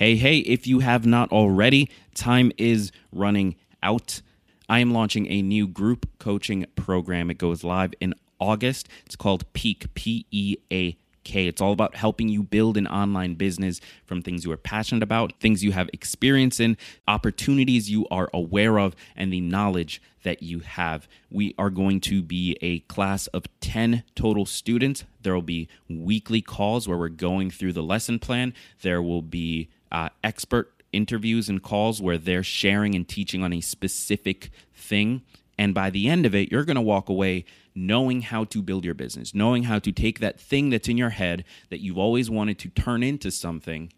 Hey, hey, if you have not already, time is running out. I am launching a new group coaching program. It goes live in August. It's called Peak, P E A K. It's all about helping you build an online business from things you are passionate about, things you have experience in, opportunities you are aware of, and the knowledge that you have. We are going to be a class of 10 total students. There will be weekly calls where we're going through the lesson plan. There will be uh, expert interviews and calls where they're sharing and teaching on a specific thing. And by the end of it, you're going to walk away knowing how to build your business, knowing how to take that thing that's in your head that you've always wanted to turn into something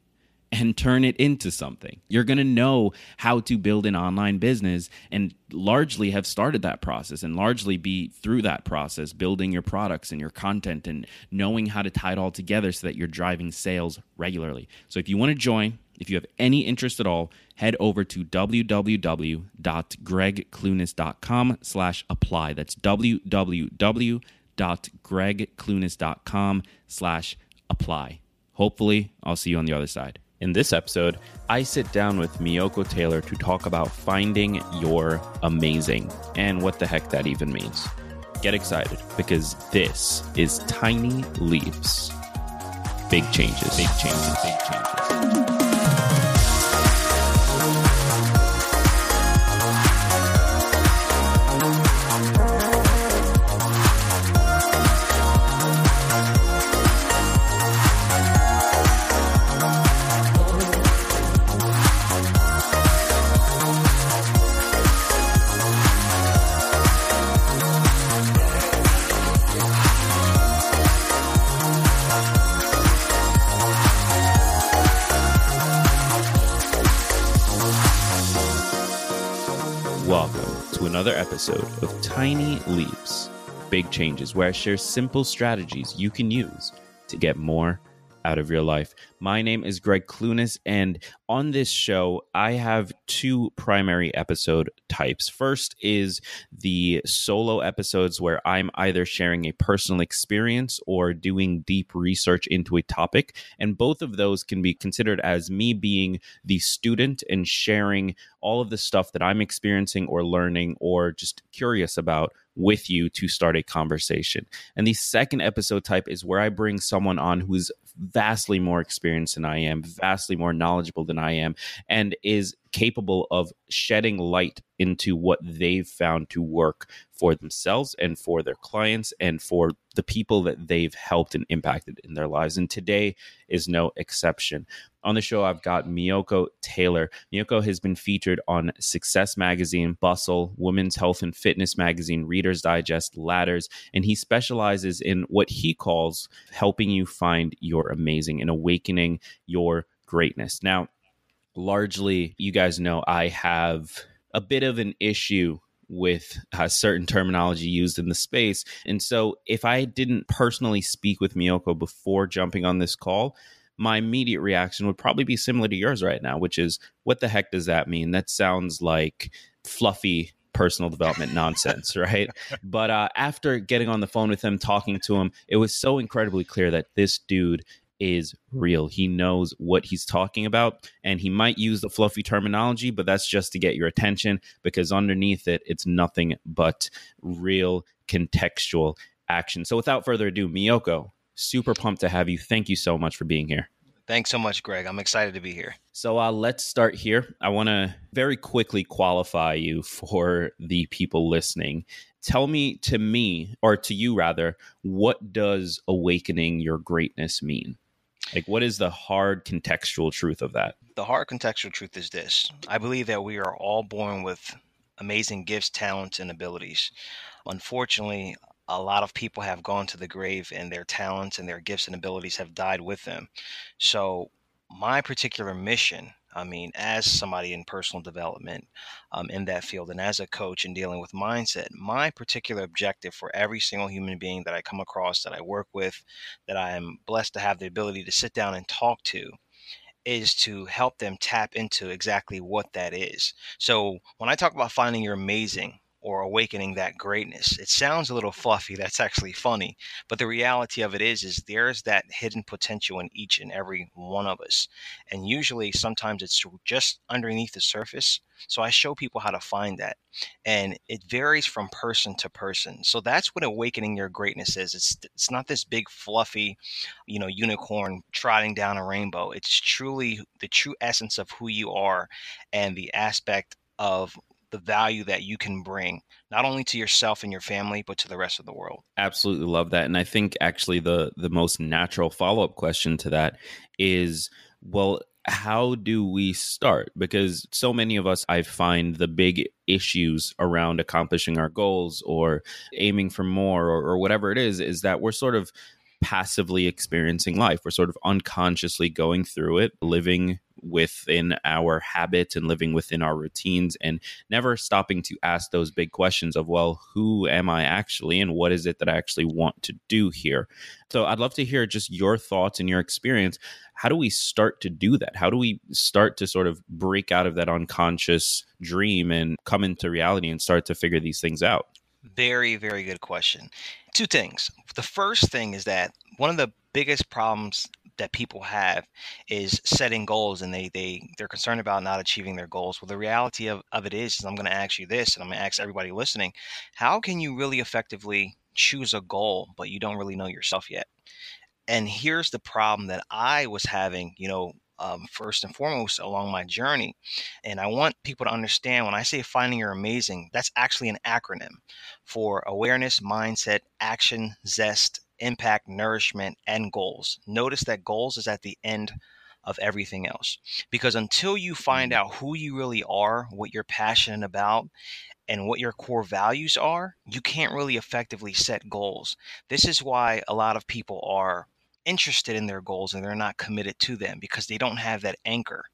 and turn it into something. You're going to know how to build an online business and largely have started that process and largely be through that process, building your products and your content and knowing how to tie it all together so that you're driving sales regularly. So if you want to join, if you have any interest at all, head over to www.greggclunis.com slash apply. That's www.greggclunis.com slash apply. Hopefully, I'll see you on the other side. In this episode, I sit down with Meiyoko Taylor to talk about finding your amazing and what the heck that even means. Get excited because this is Tiny Leaps. Big changes, big changes, big changes. Another episode of Tiny Leaps, Big Changes, where I share simple strategies you can use to get more out of your life. My name is Gregg Clunis, and on this show, I have two primary episode types. First is the solo episodes where I'm either sharing a personal experience or doing deep research into a topic. And both of those can be considered as me being the student and sharing all of the stuff that I'm experiencing or learning or just curious about with you to start a conversation. And the second episode type is where I bring someone on who's vastly more experienced than I am, vastly more knowledgeable than I am, and is capable of shedding light into what they've found to work for themselves and for their clients and for the people that they've helped and impacted in their lives. And today is no exception. On the show, I've got Meiyoko Taylor. Meiyoko has been featured on Success Magazine, Bustle, Women's Health and Fitness Magazine, Reader's Digest, Ladders, and he specializes in what he calls helping you find your amazing and awakening your greatness. Now, largely, you guys know I have a bit of an issue with certain terminology used in the space. And so, if I didn't personally speak with Meiyoko before jumping on this call, my immediate reaction would probably be similar to yours right now, which is, what the heck does that mean? That sounds like fluffy personal development nonsense, right? But uh, after getting on the phone with him, talking to him, it was so incredibly clear that this dude is real. He knows what he's talking about, and he might use the fluffy terminology, but that's just to get your attention because underneath it, it's nothing but real contextual action. So without further ado, Meiyoko, super pumped to have you. Thank you so much for being here. Thanks so much, Gregg. I'm excited to be here. So uh, let's start here. I want to very quickly qualify you for the people listening. Tell me, to me, or to you rather, what does awakening your greatness mean? Like, what is the hard contextual truth of that? The hard contextual truth is this I believe that we are all born with amazing gifts, talents, and abilities. Unfortunately, a lot of people have gone to the grave and their talents and their gifts and abilities have died with them. So, my particular mission I mean, as somebody in personal development um, in that field and as a coach in dealing with mindset, my particular objective for every single human being that I come across, that I work with, that I am blessed to have the ability to sit down and talk to, is to help them tap into exactly what that is. So when I talk about finding your amazing, or awakening that greatness. It sounds a little fluffy. That's actually funny. But the reality of it is, is there's that hidden potential in each and every one of us. And usually sometimes it's just underneath the surface. So I show people how to find that. And it varies from person to person. So that's what awakening your greatness is. It's it's not this big fluffy, you know, unicorn trotting down a rainbow. It's truly the true essence of who you are and the aspect of the value that you can bring not only to yourself and your family but to the rest of the world absolutely love that and i think actually the the most natural follow-up question to that is well how do we start because so many of us i find the big issues around accomplishing our goals or aiming for more or, or whatever it is is that we're sort of passively experiencing life. We're sort of unconsciously going through it, living within our habits and living within our routines and never stopping to ask those big questions of, well, who am I actually and what is it that I actually want to do here? So I'd love to hear just your thoughts and your experience. How do we start to do that? How do we start to sort of break out of that unconscious dream and come into reality and start to figure these things out? Very, very good question. Two things. The first thing is that one of the biggest problems that people have is setting goals and they they they're concerned about not achieving their goals well the reality of, of it is, is i'm going to ask you this and i'm going to ask everybody listening how can you really effectively choose a goal but you don't really know yourself yet and here's the problem that i was having you know um, first and foremost along my journey. And I want people to understand when I say finding your amazing, that's actually an acronym for awareness, mindset, action, zest, impact, nourishment, and goals. Notice that goals is at the end of everything else. Because until you find mm-hmm. out who you really are, what you're passionate about, and what your core values are, you can't really effectively set goals. This is why a lot of people are interested in their goals and they're not committed to them because they don't have that anchor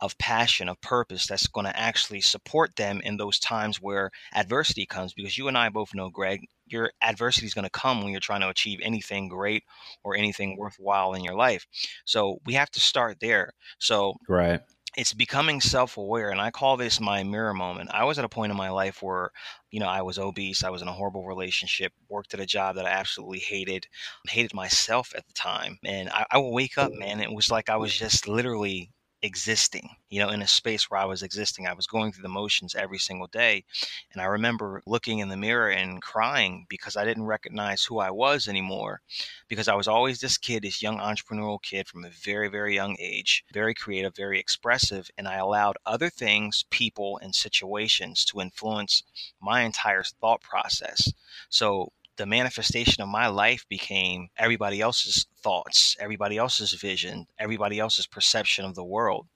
of passion, of purpose that's going to actually support them in those times where adversity comes. Because you and I both know, Gregg, your adversity is going to come when you're trying to achieve anything great or anything worthwhile in your life. So we have to start there. So, right. It's becoming self aware. And I call this my mirror moment. I was at a point in my life where, you know, I was obese. I was in a horrible relationship, worked at a job that I absolutely hated, hated myself at the time. And I, I would wake up, man. It was like I was just literally existing, you know, in a space where I was existing. I was going through the motions every single day. And I remember looking in the mirror and crying because I didn't recognize who I was anymore. Because I was always this kid, this young entrepreneurial kid from a very, very young age, very creative, very expressive. And I allowed other things, people, and situations to influence my entire thought process. So the manifestation of my life became everybody else's thoughts, everybody else's vision, everybody else's perception of the world.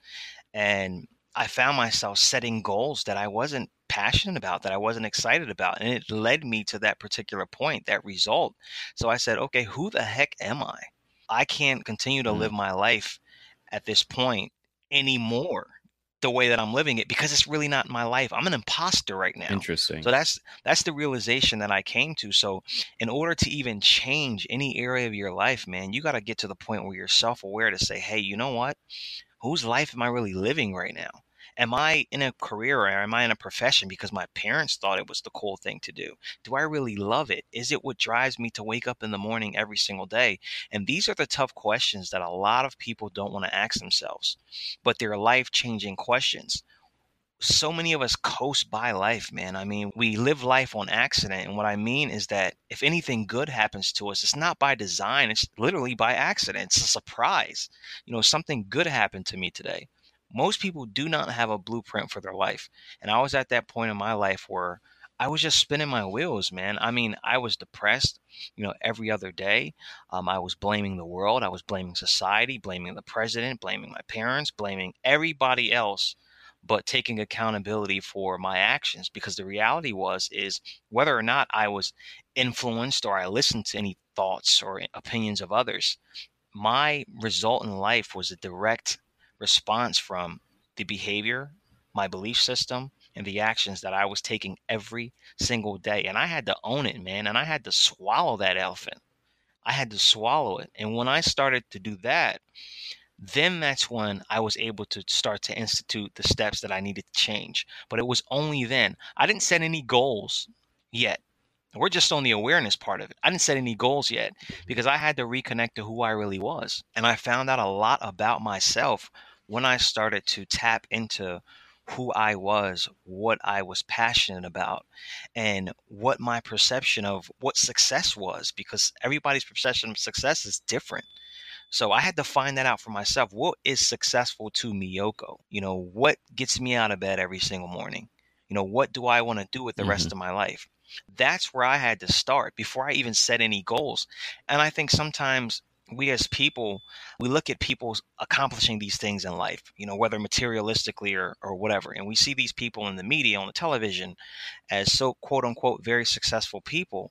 And I found myself setting goals that I wasn't passionate about, that I wasn't excited about. And it led me to that particular point, that result. So I said, okay, who the heck am I? I can't continue to mm-hmm. live my life at this point anymore the way that I'm living it because it's really not my life. I'm an imposter right now. Interesting. So that's that's the realization that I came to. So in order to even change any area of your life, man, you got to get to the point where you're self-aware to say, "Hey, you know what? Whose life am I really living right now?" Am I in a career or am I in a profession because my parents thought it was the cool thing to do? Do I really love it? Is it what drives me to wake up in the morning every single day? And these are the tough questions that a lot of people don't want to ask themselves, but they're life changing questions so many of us coast by life, man. I mean, we live life on accident. And what I mean is that if anything good happens to us, it's not by design, it's literally by accident. It's a surprise. You know, something good happened to me today most people do not have a blueprint for their life. And I was at that point in my life where I was just spinning my wheels, man. I mean, I was depressed, you know, every other day. Um, I was blaming the world. I was blaming society, blaming the president, blaming my parents, blaming everybody else, but taking accountability for my actions. Because the reality was, is whether or not I was influenced or I listened to any thoughts or opinions of others, my result in life was a direct response from the behavior, my belief system, and the actions that I was taking every single day. And I had to own it, man. And I had to swallow that elephant. I had to swallow it. And when I started to do that, then that's when I was able to start to institute the steps that I needed to change. But it was only then. I didn't set any goals yet. We're just on the awareness part of it. I didn't set any goals yet because I had to reconnect to who I really was. And I found out a lot about myself when I started to tap into who I was, what I was passionate about, and what my perception of what success was because everybody's perception of success is different. So I had to find that out for myself. What is successful to Meiyoko? You know, what gets me out of bed every single morning? You know, what do I want to do with the mm-hmm. rest of my life? That's where I had to start before I even set any goals. And I think sometimes we as people we look at people accomplishing these things in life you know whether materialistically or, or whatever and we see these people in the media on the television as so quote unquote very successful people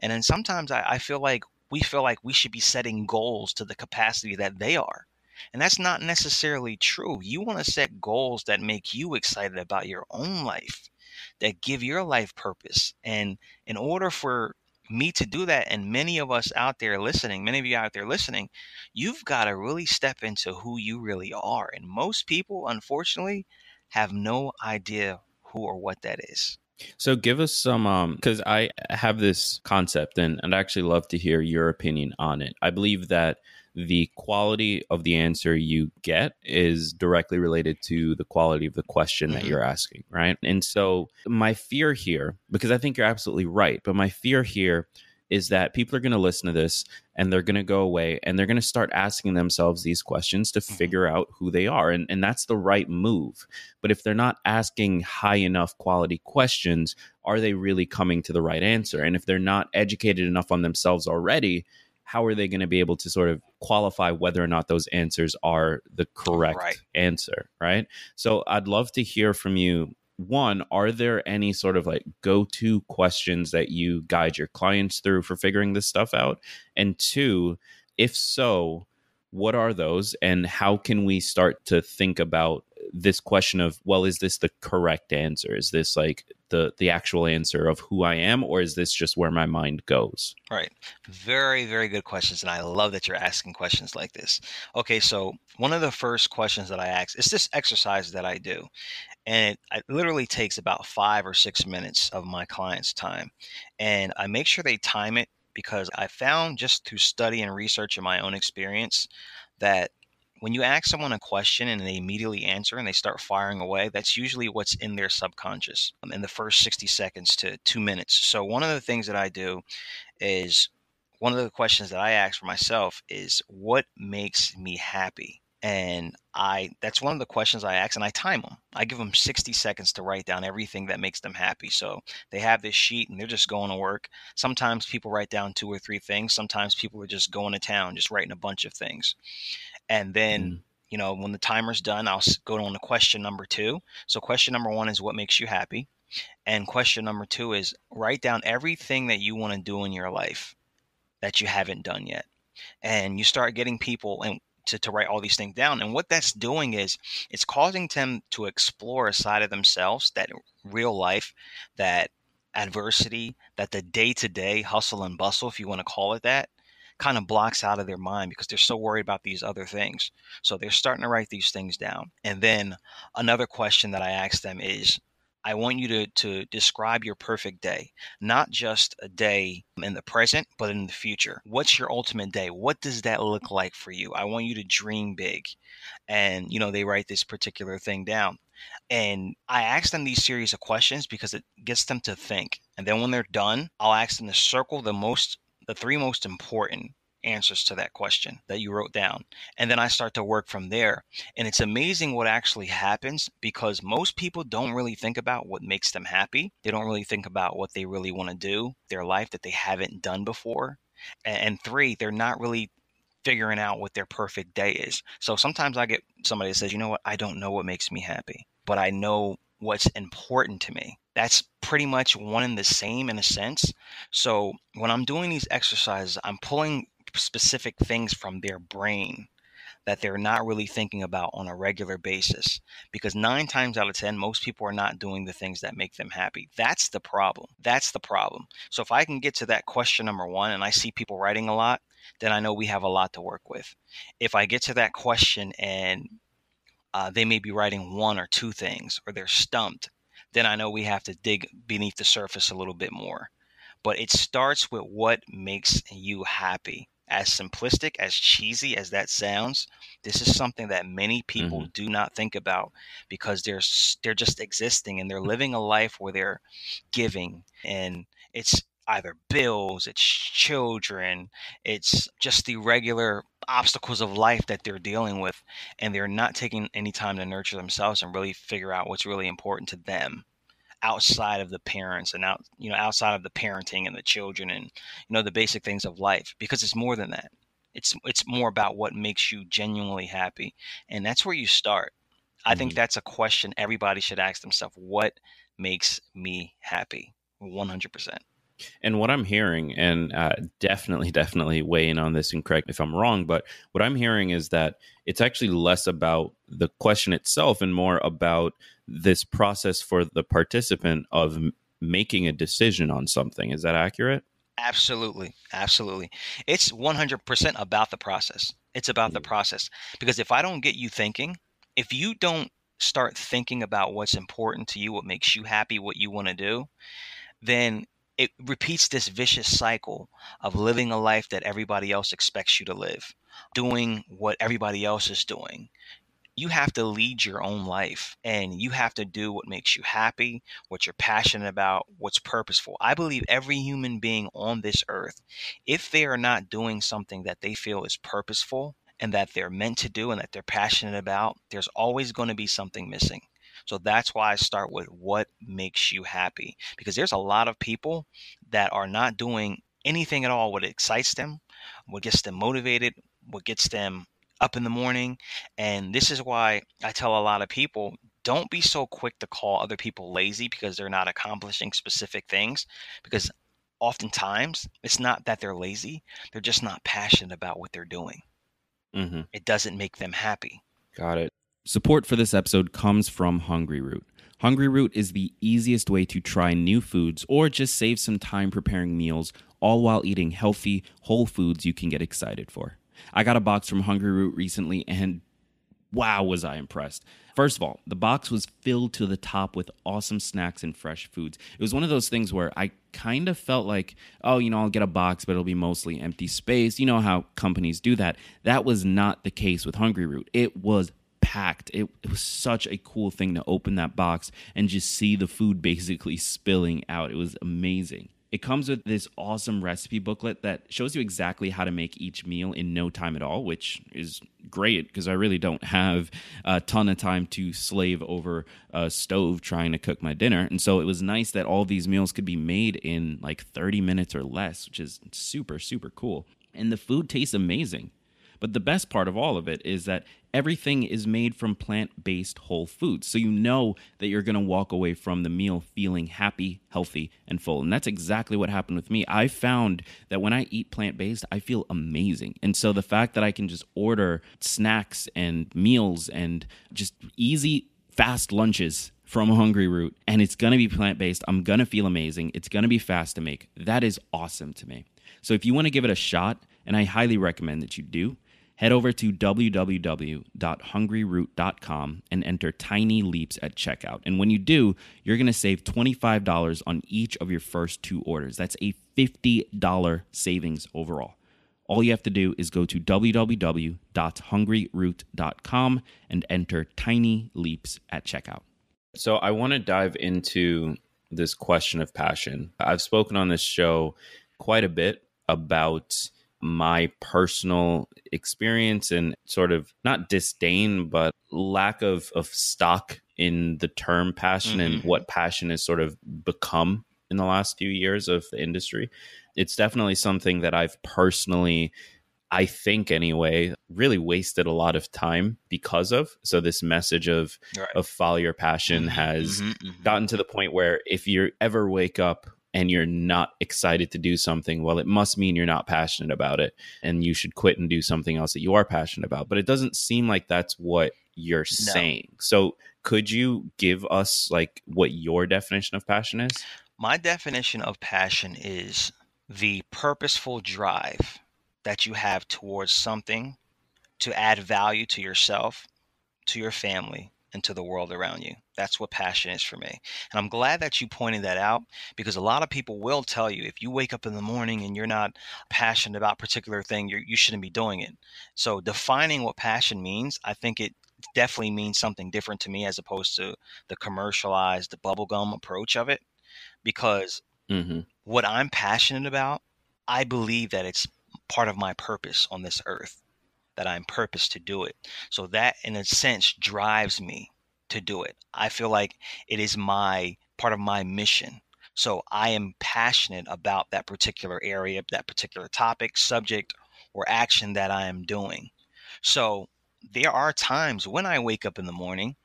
and then sometimes I, I feel like we feel like we should be setting goals to the capacity that they are. And that's not necessarily true. You want to set goals that make you excited about your own life, that give your life purpose. And in order for me to do that, and many of us out there listening, many of you out there listening, you've got to really step into who you really are. And most people, unfortunately, have no idea who or what that is. So give us some um cuz I have this concept and I'd actually love to hear your opinion on it. I believe that the quality of the answer you get is directly related to the quality of the question that mm-hmm. you're asking, right? And so my fear here because I think you're absolutely right, but my fear here is that people are going to listen to this and they're going to go away and they're going to start asking themselves these questions to mm-hmm. figure out who they are. And, and that's the right move. But if they're not asking high enough quality questions, are they really coming to the right answer? And if they're not educated enough on themselves already, how are they going to be able to sort of qualify whether or not those answers are the correct right. answer right so i'd love to hear from you one, are there any sort of like go to questions that you guide your clients through for figuring this stuff out? And two, if so, what are those and how can we start to think about this question of well is this the correct answer? Is this like the the actual answer of who i am or is this just where my mind goes? Right. Very very good questions and i love that you're asking questions like this. Okay so one of the first questions that i ask is this exercise that i do and it, it literally takes about five or six minutes of my client's time and i make sure they time it because i found just through study and research and my own experience that when you ask someone a question and they immediately answer and they start firing away, that's usually what's in their subconscious um, in the first 60 seconds to two minutes. So, one of the things that I do is one of the questions that I ask for myself is what makes me happy? And I that's one of the questions I ask and I time them. I give them 60 seconds to write down everything that makes them happy. So they have this sheet and they're just going to work. Sometimes people write down two or three things. Sometimes people are just going to town, just writing a bunch of things. And then, mm. you know, when the timer's done, I'll go on to question number two. So, question number one is what makes you happy? And question number two is write down everything that you want to do in your life that you haven't done yet. And you start getting people and to, to write all these things down. And what that's doing is it's causing them to explore a side of themselves, that real life, that adversity, that the day to day hustle and bustle, if you want to call it that, kind of blocks out of their mind because they're so worried about these other things. So they're starting to write these things down. And then another question that I ask them is I want you to, to describe your perfect day, not just a day in the present, but in the future. What's your ultimate day? What does that look like for you? I want you to dream big. And, you know, they write this particular thing down. And I ask them these series of questions because it gets them to think. And then when they're done, I'll ask them to circle the most the three most important answers to that question that you wrote down. And then I start to work from there. And it's amazing what actually happens because most people don't really think about what makes them happy. They don't really think about what they really want to do, their life that they haven't done before. And three, they're not really figuring out what their perfect day is. So sometimes I get somebody that says, you know what, I don't know what makes me happy, but I know what's important to me that's pretty much one and the same in a sense. So when I'm doing these exercises, I'm pulling specific things from their brain that they're not really thinking about on a regular basis. Because nine times out of 10, most people are not doing the things that make them happy. That's the problem. That's the problem. So if I can get to that question number one and I see people writing a lot, then I know we have a lot to work with. If I get to that question and uh, they may be writing one or two things or they're stumped, then I know we have to dig beneath the surface a little bit more. But it starts with what makes you happy as simplistic, as cheesy as that sounds, this is something that many people mm-hmm. do not think about because they're they're just existing and they're living a life where they're giving and it's either bills, it's children, it's just the regular obstacles of life that they're dealing with and they're not taking any time to nurture themselves and really figure out what's really important to them outside of the parents and out you know outside of the parenting and the children and you know the basic things of life because it's more than that. It's it's more about what makes you genuinely happy and that's where you start. I mm-hmm. think that's a question everybody should ask themselves what makes me happy? 100% and what I'm hearing, and uh, definitely, definitely weigh in on this and correct if I'm wrong, but what I'm hearing is that it's actually less about the question itself and more about this process for the participant of m- making a decision on something. Is that accurate? Absolutely. Absolutely. It's 100% about the process. It's about the process. Because if I don't get you thinking, if you don't start thinking about what's important to you, what makes you happy, what you want to do, then it repeats this vicious cycle of living a life that everybody else expects you to live, doing what everybody else is doing. You have to lead your own life and you have to do what makes you happy, what you're passionate about, what's purposeful. I believe every human being on this earth, if they are not doing something that they feel is purposeful and that they're meant to do and that they're passionate about, there's always going to be something missing. So that's why I start with what makes you happy because there's a lot of people that are not doing anything at all what excites them, what gets them motivated, what gets them up in the morning. And this is why I tell a lot of people don't be so quick to call other people lazy because they're not accomplishing specific things because oftentimes it's not that they're lazy, they're just not passionate about what they're doing. Mm-hmm. It doesn't make them happy. Got it. Support for this episode comes from Hungryroot. Hungry Root is the easiest way to try new foods or just save some time preparing meals, all while eating healthy, whole foods you can get excited for. I got a box from Hungryroot recently and wow, was I impressed. First of all, the box was filled to the top with awesome snacks and fresh foods. It was one of those things where I kind of felt like, oh, you know, I'll get a box, but it'll be mostly empty space. You know how companies do that. That was not the case with Hungryroot. It was packed. It, it, was such a cool thing to open that box and just see the food basically spilling out. It was amazing. It comes with this awesome recipe booklet that shows you exactly how to make each meal in no time at all, which is great because I really don't have a ton of time to slave over a stove trying to cook my dinner. And so it was nice that all these meals could be made in like 30 minutes or less, which is super, super cool. And the food tastes amazing. But the best part of all of it is that everything is made from plant based whole foods. So you know that you're going to walk away from the meal feeling happy, healthy, and full. And that's exactly what happened with me. I found that when I eat plant based, I feel amazing. And so the fact that I can just order snacks and meals and just easy, fast lunches from Hungryroot and it's going to be plant based. I'm going to feel amazing. It's going to be fast to make. That is awesome to me. So if you want to give it a shot, and I highly recommend that you do, Head over to www.hungryroot.com and enter Tiny Leaps at checkout. And when you do, you're going to save $25 on each of your first two orders. That's a $50 savings overall. All you have to do is go to www.hungryroot.com and enter Tiny Leaps at checkout. So I want to dive into this question of passion. I've spoken on this show quite a bit about my personal experience and sort of not disdain, but lack of, of stock in the term passion mm-hmm. and what passion has sort of become in the last few years of the industry. It's definitely something that I've personally I think anyway, really wasted a lot of time because of. So this message of right. of follow your passion mm-hmm, has mm-hmm, mm-hmm. gotten to the point where if you ever wake up and you're not excited to do something, well, it must mean you're not passionate about it and you should quit and do something else that you are passionate about. But it doesn't seem like that's what you're no. saying. So, could you give us like what your definition of passion is? My definition of passion is the purposeful drive that you have towards something to add value to yourself, to your family, and to the world around you. That's what passion is for me. And I'm glad that you pointed that out because a lot of people will tell you if you wake up in the morning and you're not passionate about a particular thing, you're, you should not be doing it. So defining what passion means, I think it definitely means something different to me as opposed to the commercialized the bubblegum approach of it. Because mm-hmm. what I'm passionate about, I believe that it's part of my purpose on this earth that I'm purposed to do it. So that, in a sense, drives me to do it. I feel like it is my part of my mission. So I am passionate about that particular area, that particular topic, subject, or action that I am doing. So there are times when I wake up in the morning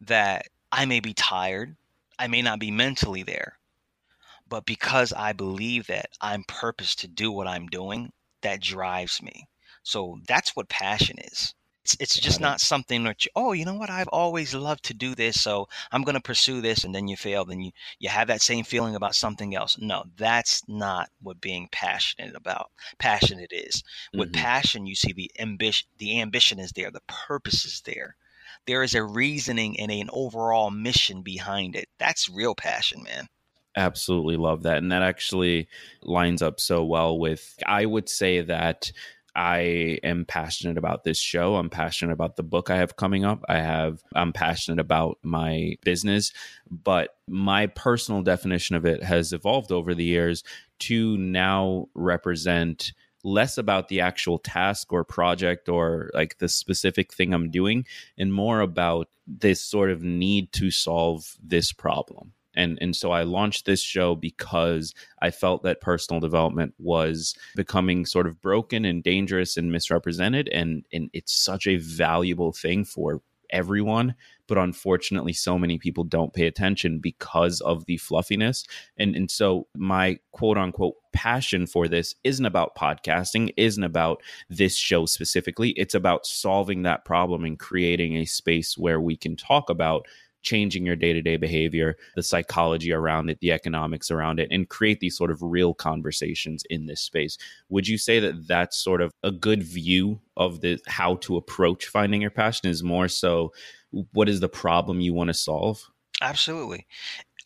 that I may be tired, I may not be mentally there. But because I believe that I'm purposed to do what I'm doing, that drives me. So that's what passion is. It's, it's just not something that you, oh, you know what? I've always loved to do this, so I'm going to pursue this, and then you fail, then you you have that same feeling about something else. No, that's not what being passionate about. Passionate is. With mm-hmm. passion, you see the ambition. The ambition is there. The purpose is there. There is a reasoning and an overall mission behind it. That's real passion, man absolutely love that and that actually lines up so well with i would say that I am passionate about this show. I'm passionate about the book I have coming up. I have I'm passionate about my business, but my personal definition of it has evolved over the years to now represent less about the actual task or project or like the specific thing I'm doing and more about this sort of need to solve this problem and and so I launched this show because I felt that personal development was becoming sort of broken and dangerous and misrepresented and and it's such a valuable thing for everyone but unfortunately so many people don't pay attention because of the fluffiness. And and so my quote unquote passion for this isn't about podcasting isn't about this show specifically. It's about solving that problem and creating a space where we can talk about changing your day to day behavior, the psychology around it, the economics around it, and create these sort of real conversations in this space. Would you say that that's sort of a good view of the how to approach finding your passion? Is more so what is the problem you want to solve? Absolutely.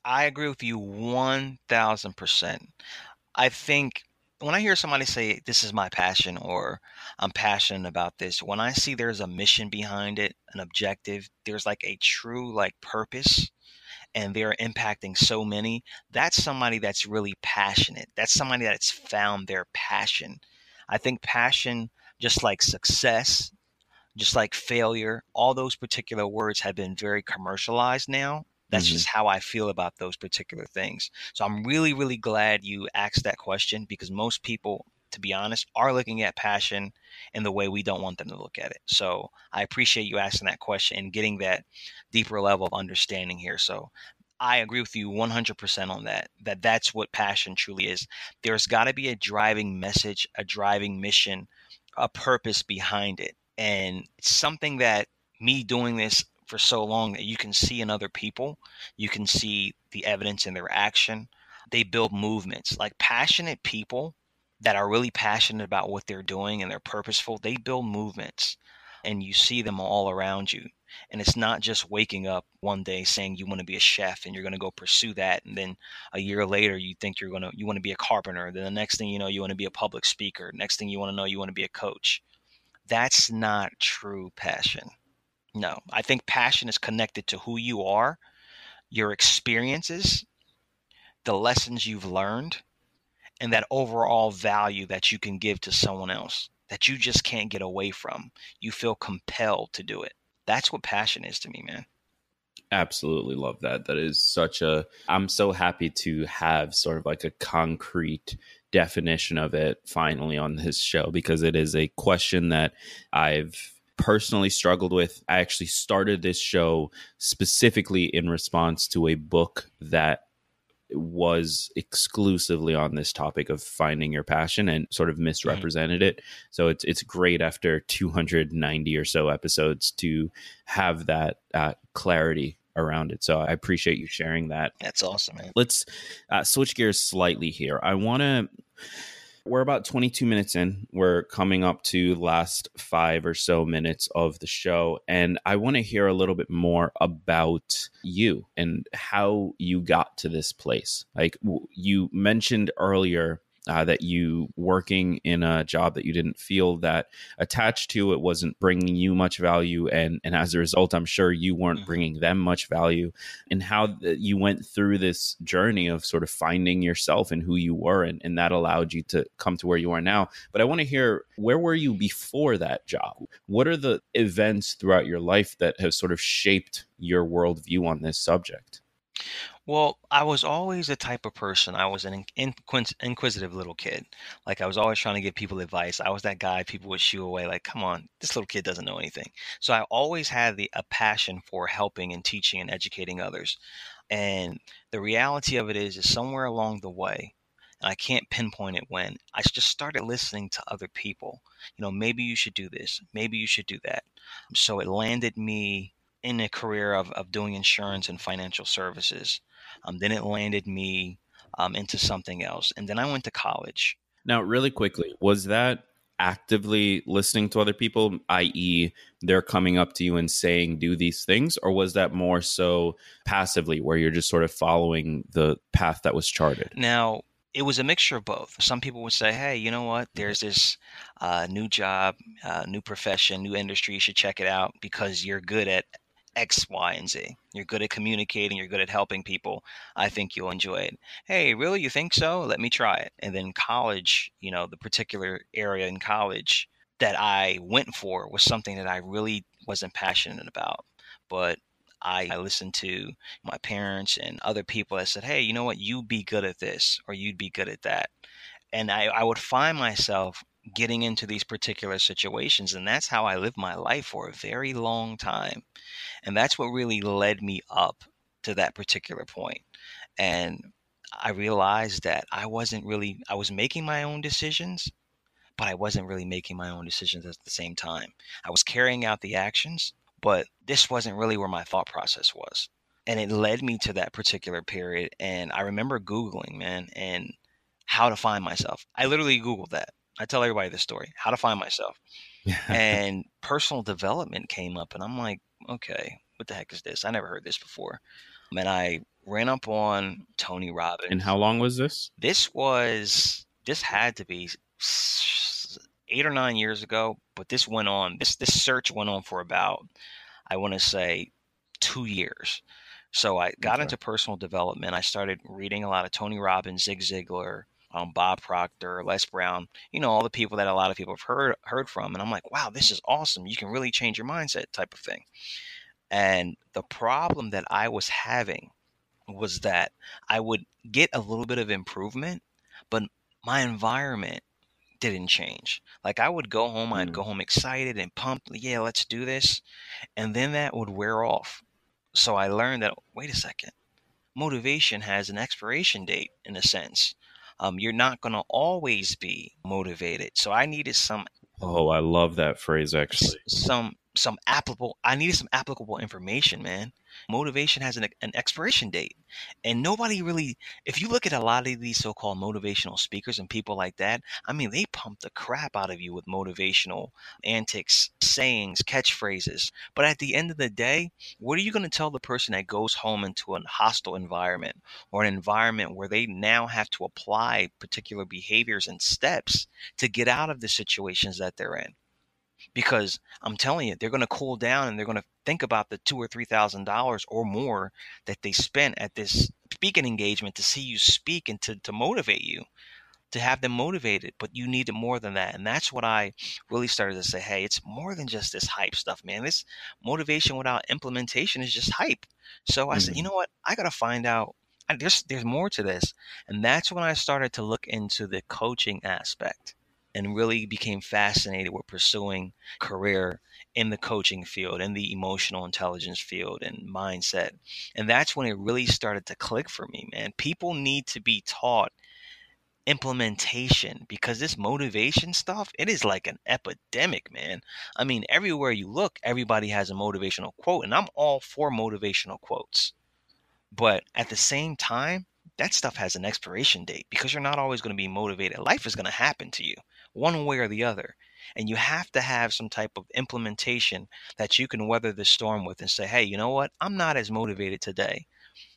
I agree with you 1000%. I think when I hear somebody say, This is my passion, or I'm passionate about this, when I see there's a mission behind it, an objective, there's like a true like purpose, and they're impacting so many, that's somebody that's really passionate. That's somebody that's found their passion. I think passion, just like success, just like failure, all those particular words have been very commercialized now. That's mm-hmm. just how I feel about those particular things. So I'm really, really glad you asked that question because most people, to be honest, are looking at passion in the way we don't want them to look at it. So I appreciate you asking that question and getting that deeper level of understanding here. So I agree with you 100% on that. That that's what passion truly is. There's got to be a driving message, a driving mission, a purpose behind it. And it's something that me doing this for so long that you can see in other people, you can see the evidence in their action. They build movements. Like passionate people that are really passionate about what they're doing and they're purposeful, they build movements and you see them all around you. And it's not just waking up one day saying you want to be a chef and you're going to go pursue that. And then a year later, you think you're going to, you want to be a carpenter. Then the next thing you know, you want to be a public speaker. Next thing you want to know, you want to be a coach. That's not true passion. No, I think passion is connected to who you are, your experiences, the lessons you've learned, and that overall value that you can give to someone else that you just can't get away from. You feel compelled to do it. That's what passion is to me, man. Absolutely love that. That is such a. I'm so happy to have sort of like a concrete definition of it finally on this show because it is a question that I've personally struggled with. I actually started this show specifically in response to a book that was exclusively on this topic of finding your passion and sort of misrepresented mm-hmm. it. So it's it's great after 290 or so episodes to have that uh, clarity around it. So I appreciate you sharing that. That's awesome, man. Let's uh, switch gears slightly here. I want to we're about 22 minutes in. We're coming up to last five or so minutes of the show. And I want to hear a little bit more about you and how you got to this place. Like you mentioned earlier, uh, that you working in a job that you didn't feel that attached to it wasn't bringing you much value and and as a result i'm sure you weren't mm-hmm. bringing them much value and how the, you went through this journey of sort of finding yourself and who you were and, and that allowed you to come to where you are now. But i want to hear where were you before that job? What are the events throughout your life that have sort of shaped your worldview on this subject well, I was always the type of person. I was an inquisitive little kid. Like I was always trying to give people advice. I was that guy people would shoo away. Like, come on, this little kid doesn't know anything. So I always had the a passion for helping and teaching and educating others. And the reality of it is, is somewhere along the way, and I can't pinpoint it when, I just started listening to other people. You know, maybe you should do this. Maybe you should do that. So it landed me in a career of, of doing insurance and financial services. Um, then it landed me um, into something else. And then I went to college. Now, really quickly, was that actively listening to other people, i.e., they're coming up to you and saying, do these things? Or was that more so passively, where you're just sort of following the path that was charted? Now, it was a mixture of both. Some people would say, "Hey, you know what? There's this uh, new job, uh, new profession, new industry. You should check it out because you're good at X, Y, and Z. You're good at communicating, you're good at helping people. I think you'll enjoy it. Hey, really? You think so? Let me try it. And then college, you know, the particular area in college that I went for was something that I really wasn't passionate about. But I, I listened to my parents and other people that said, hey, you know what? You'd be good at this or you'd be good at that. And I, I would find myself getting into these particular situations. And that's how I lived my life for a very long time. And that's what really led me up to that particular point. And I realized that I wasn't really, I was making my own decisions, but I wasn't really making my own decisions at the same time. I was carrying out the actions, but this wasn't really where my thought process was. And it led me to that particular period. And I remember Googling, man, and how to find myself. I literally Googled that. I tell everybody this story, how to find myself. and personal development came up, and I'm like, okay, what the heck is this? I never heard this before. And I ran up on Tony Robbins. And how long was this? This was, this had to be eight or nine years ago, but this went on, this, this search went on for about, I want to say, two years. So I got okay. into personal development. I started reading a lot of Tony Robbins, Zig Ziglar, um, Bob Proctor, Les Brown, you know, all the people that a lot of people have heard heard from. And I'm like, wow, this is awesome. You can really change your mindset type of thing. And the problem that I was having was that I would get a little bit of improvement, but my environment didn't change. Like I would go home, I'd go mm. home excited and pumped, yeah, let's do this. And then that would wear off. So I learned that, wait a second, motivation has an expiration date in a sense um, you're not going to always be motivated. So I needed some. Oh, I love that phrase actually. Some some applicable. I needed some applicable information, man motivation has an, an expiration date. And nobody really, if you look at a lot of these so called motivational speakers and people like that, I mean, they pump the crap out of you with motivational antics, sayings, catchphrases. But at the end of the day, what are you going to tell the person that goes home into a hostile environment or an environment where they now have to apply particular behaviors and steps to get out of the situations that they're in? Because I'm telling you, they're going to cool down and they're going to think about the two or three thousand dollars or more that they spent at this speaking engagement to see you speak and to, to motivate you to have them motivated but you need more than that. And that's what i really started to say hey it's more than just this hype stuff man. This motivation without implementation is just hype. So i mm-hmm. said you mm-hmm. know what? I gotta find out there's there's more to this. And that's when i started to look into the coaching aspect and really became fascinated with pursuing career in the coaching field, in the emotional intelligence field, and mindset. And that's when it really started to click for me, man. People need to be taught implementation because this motivation stuff it is like an epidemic man i mean everywhere you look everybody has a motivational quote and i'm all for motivational quotes but at the same time that stuff has an expiration date because you're not always going to be motivated life is going to happen to you one way or the other and you have to have some type of implementation that you can weather the storm with and say hey you know what i'm not as motivated today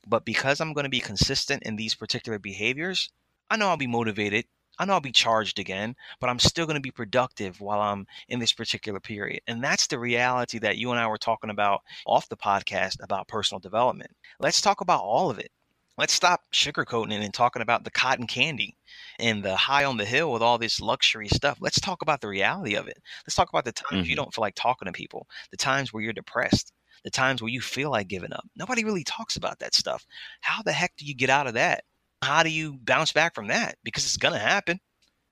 but because i'm going to be consistent in these particular behaviors I know I'll be motivated. I know I'll be charged again, but I'm still going to be productive while I'm in this particular period. And that's the reality that you and I were talking about off the podcast about personal development. Let's talk about all of it. Let's stop sugarcoating it and talking about the cotton candy and the high on the hill with all this luxury stuff. Let's talk about the reality of it. Let's talk about the times mm-hmm. you don't feel like talking to people, the times where you're depressed, the times where you feel like giving up. Nobody really talks about that stuff. How the heck do you get out of that? how do you bounce back from that? Because it's going to happen.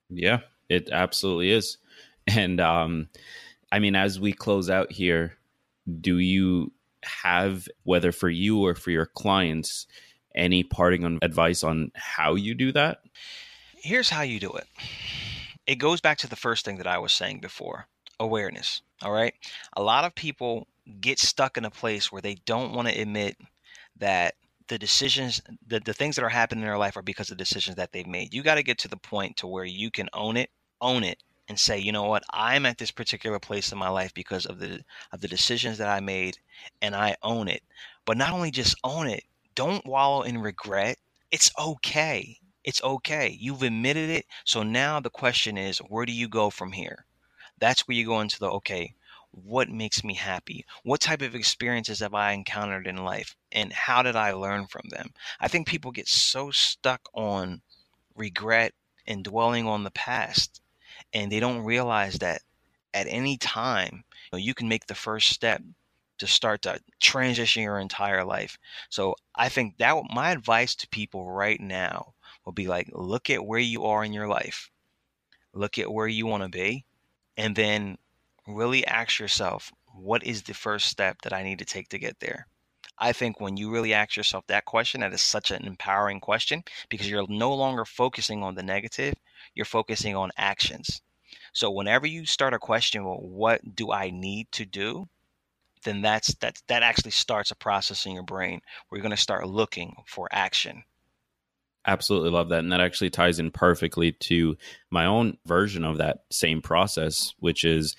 Yeah, it absolutely is. And um, I mean, as we close out here, do you have, whether for you or for your clients, any parting on advice on how you do that? Here's how you do it. It goes back to the first thing that I was saying before awareness. All right. A lot of people get stuck in a place where they don't want to admit that the decisions the, the things that are happening in their life are because of decisions that they've made you got to get to the point to where you can own it own it and say you know what i'm at this particular place in my life because of the of the decisions that i made and i own it but not only just own it don't wallow in regret it's okay it's okay you've admitted it so now the question is where do you go from here that's where you go into the okay what makes me happy? What type of experiences have I encountered in life? And how did I learn from them? I think people get so stuck on regret and dwelling on the past, and they don't realize that at any time you, know, you can make the first step to start to transition your entire life. So I think that my advice to people right now will be like, look at where you are in your life, look at where you want to be, and then really ask yourself, what is the first step that I need to take to get there? I think when you really ask yourself that question, that is such an empowering question because you're no longer focusing on the negative, you're focusing on actions. So whenever you start a question, well, what do I need to do? Then that's that that actually starts a process in your brain where you're going to start looking for action. Absolutely love that. And that actually ties in perfectly to my own version of that same process, which is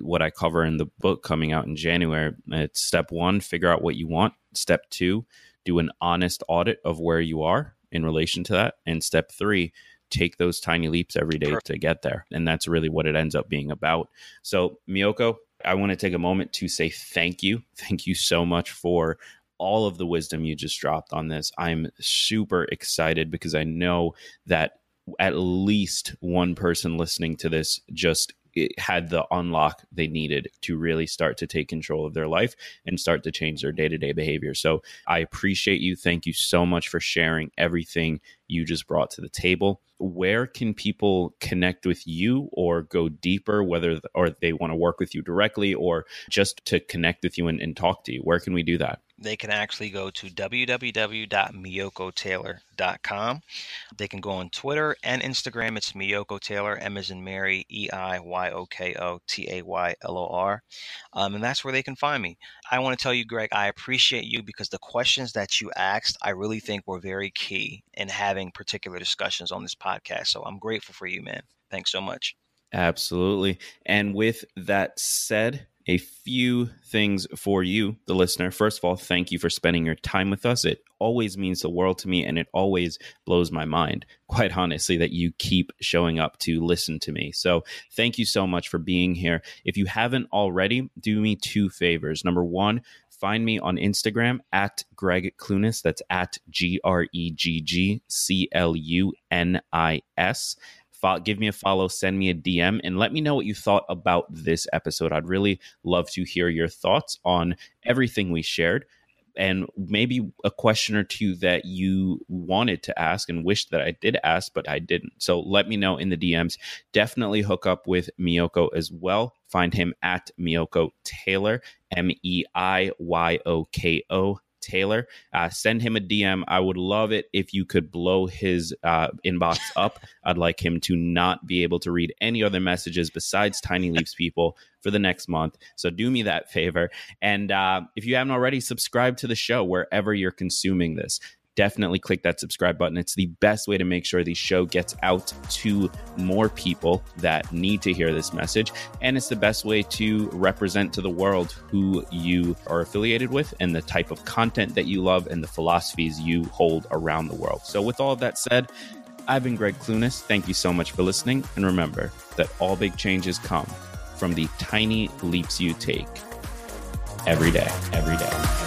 what I cover in the book coming out in January. It's step one, figure out what you want. Step two, do an honest audit of where you are in relation to that. And step three, take those tiny leaps every day to get there. And that's really what it ends up being about. So, Meiyoko, I want to take a moment to say thank you. Thank you so much for all of the wisdom you just dropped on this. I'm super excited because I know that at least one person listening to this just eh, had the unlock they needed to really start to take control of their life and start to change their day to day behavior. So I appreciate you. Thank you so much for sharing everything you just brought to the table. Where can people connect with you or go deeper, whether or they want to work with you directly or just to connect with you and, and talk to you? Where can we do that? they can actually go to www.meiyokotaylor.com. They can go on Twitter and Instagram. It's Meiyoko Taylor, M as in Mary, E I Y O K O T A Y L O R. Um, and that's where they can find me. I want to tell you, Gregg, I appreciate you because the questions that you asked, I really think were very key in having particular discussions on this podcast. So I'm grateful for you, man. Thanks so much. Absolutely. And with that said, a few things for you, the listener. First of all, thank you for spending your time with us. It always means the world to me and it always blows my mind, quite honestly, that you keep showing up to listen to me. So thank you so much for being here. If you haven't already, do me two favors. Number one, find me on Instagram at Gregg Clunis. That's at G R E G G C L U N I S give me a follow, send me a DM, and let me know what you thought about this episode. I'd really love to hear your thoughts on everything we shared. And maybe a question or two that you wanted to ask and wished that I did ask, but I didn't. So let me know in the DMs. Definitely hook up with Meiyoko as well. Find him at Meiyoko Taylor, M E I Y O K O Taylor. Uh, send him a DM. I would love it if you could blow his uh, inbox up. I'd like him to not be able to read any other messages besides Tiny Leaps people for the next month. So do me that favor. And uh, if you haven't already, subscribe to the show wherever you're consuming this definitely click that subscribe button. It's the best way to make sure the show gets out to more people that need to hear this message. And it's the best way to represent to the world who you are affiliated with and the type of content that you love and the philosophies you hold around the world. So, with all of that said, I've been Gregg Clunis. Thank you so much for listening. And remember that all big changes come from the tiny leaps you take every day, every day.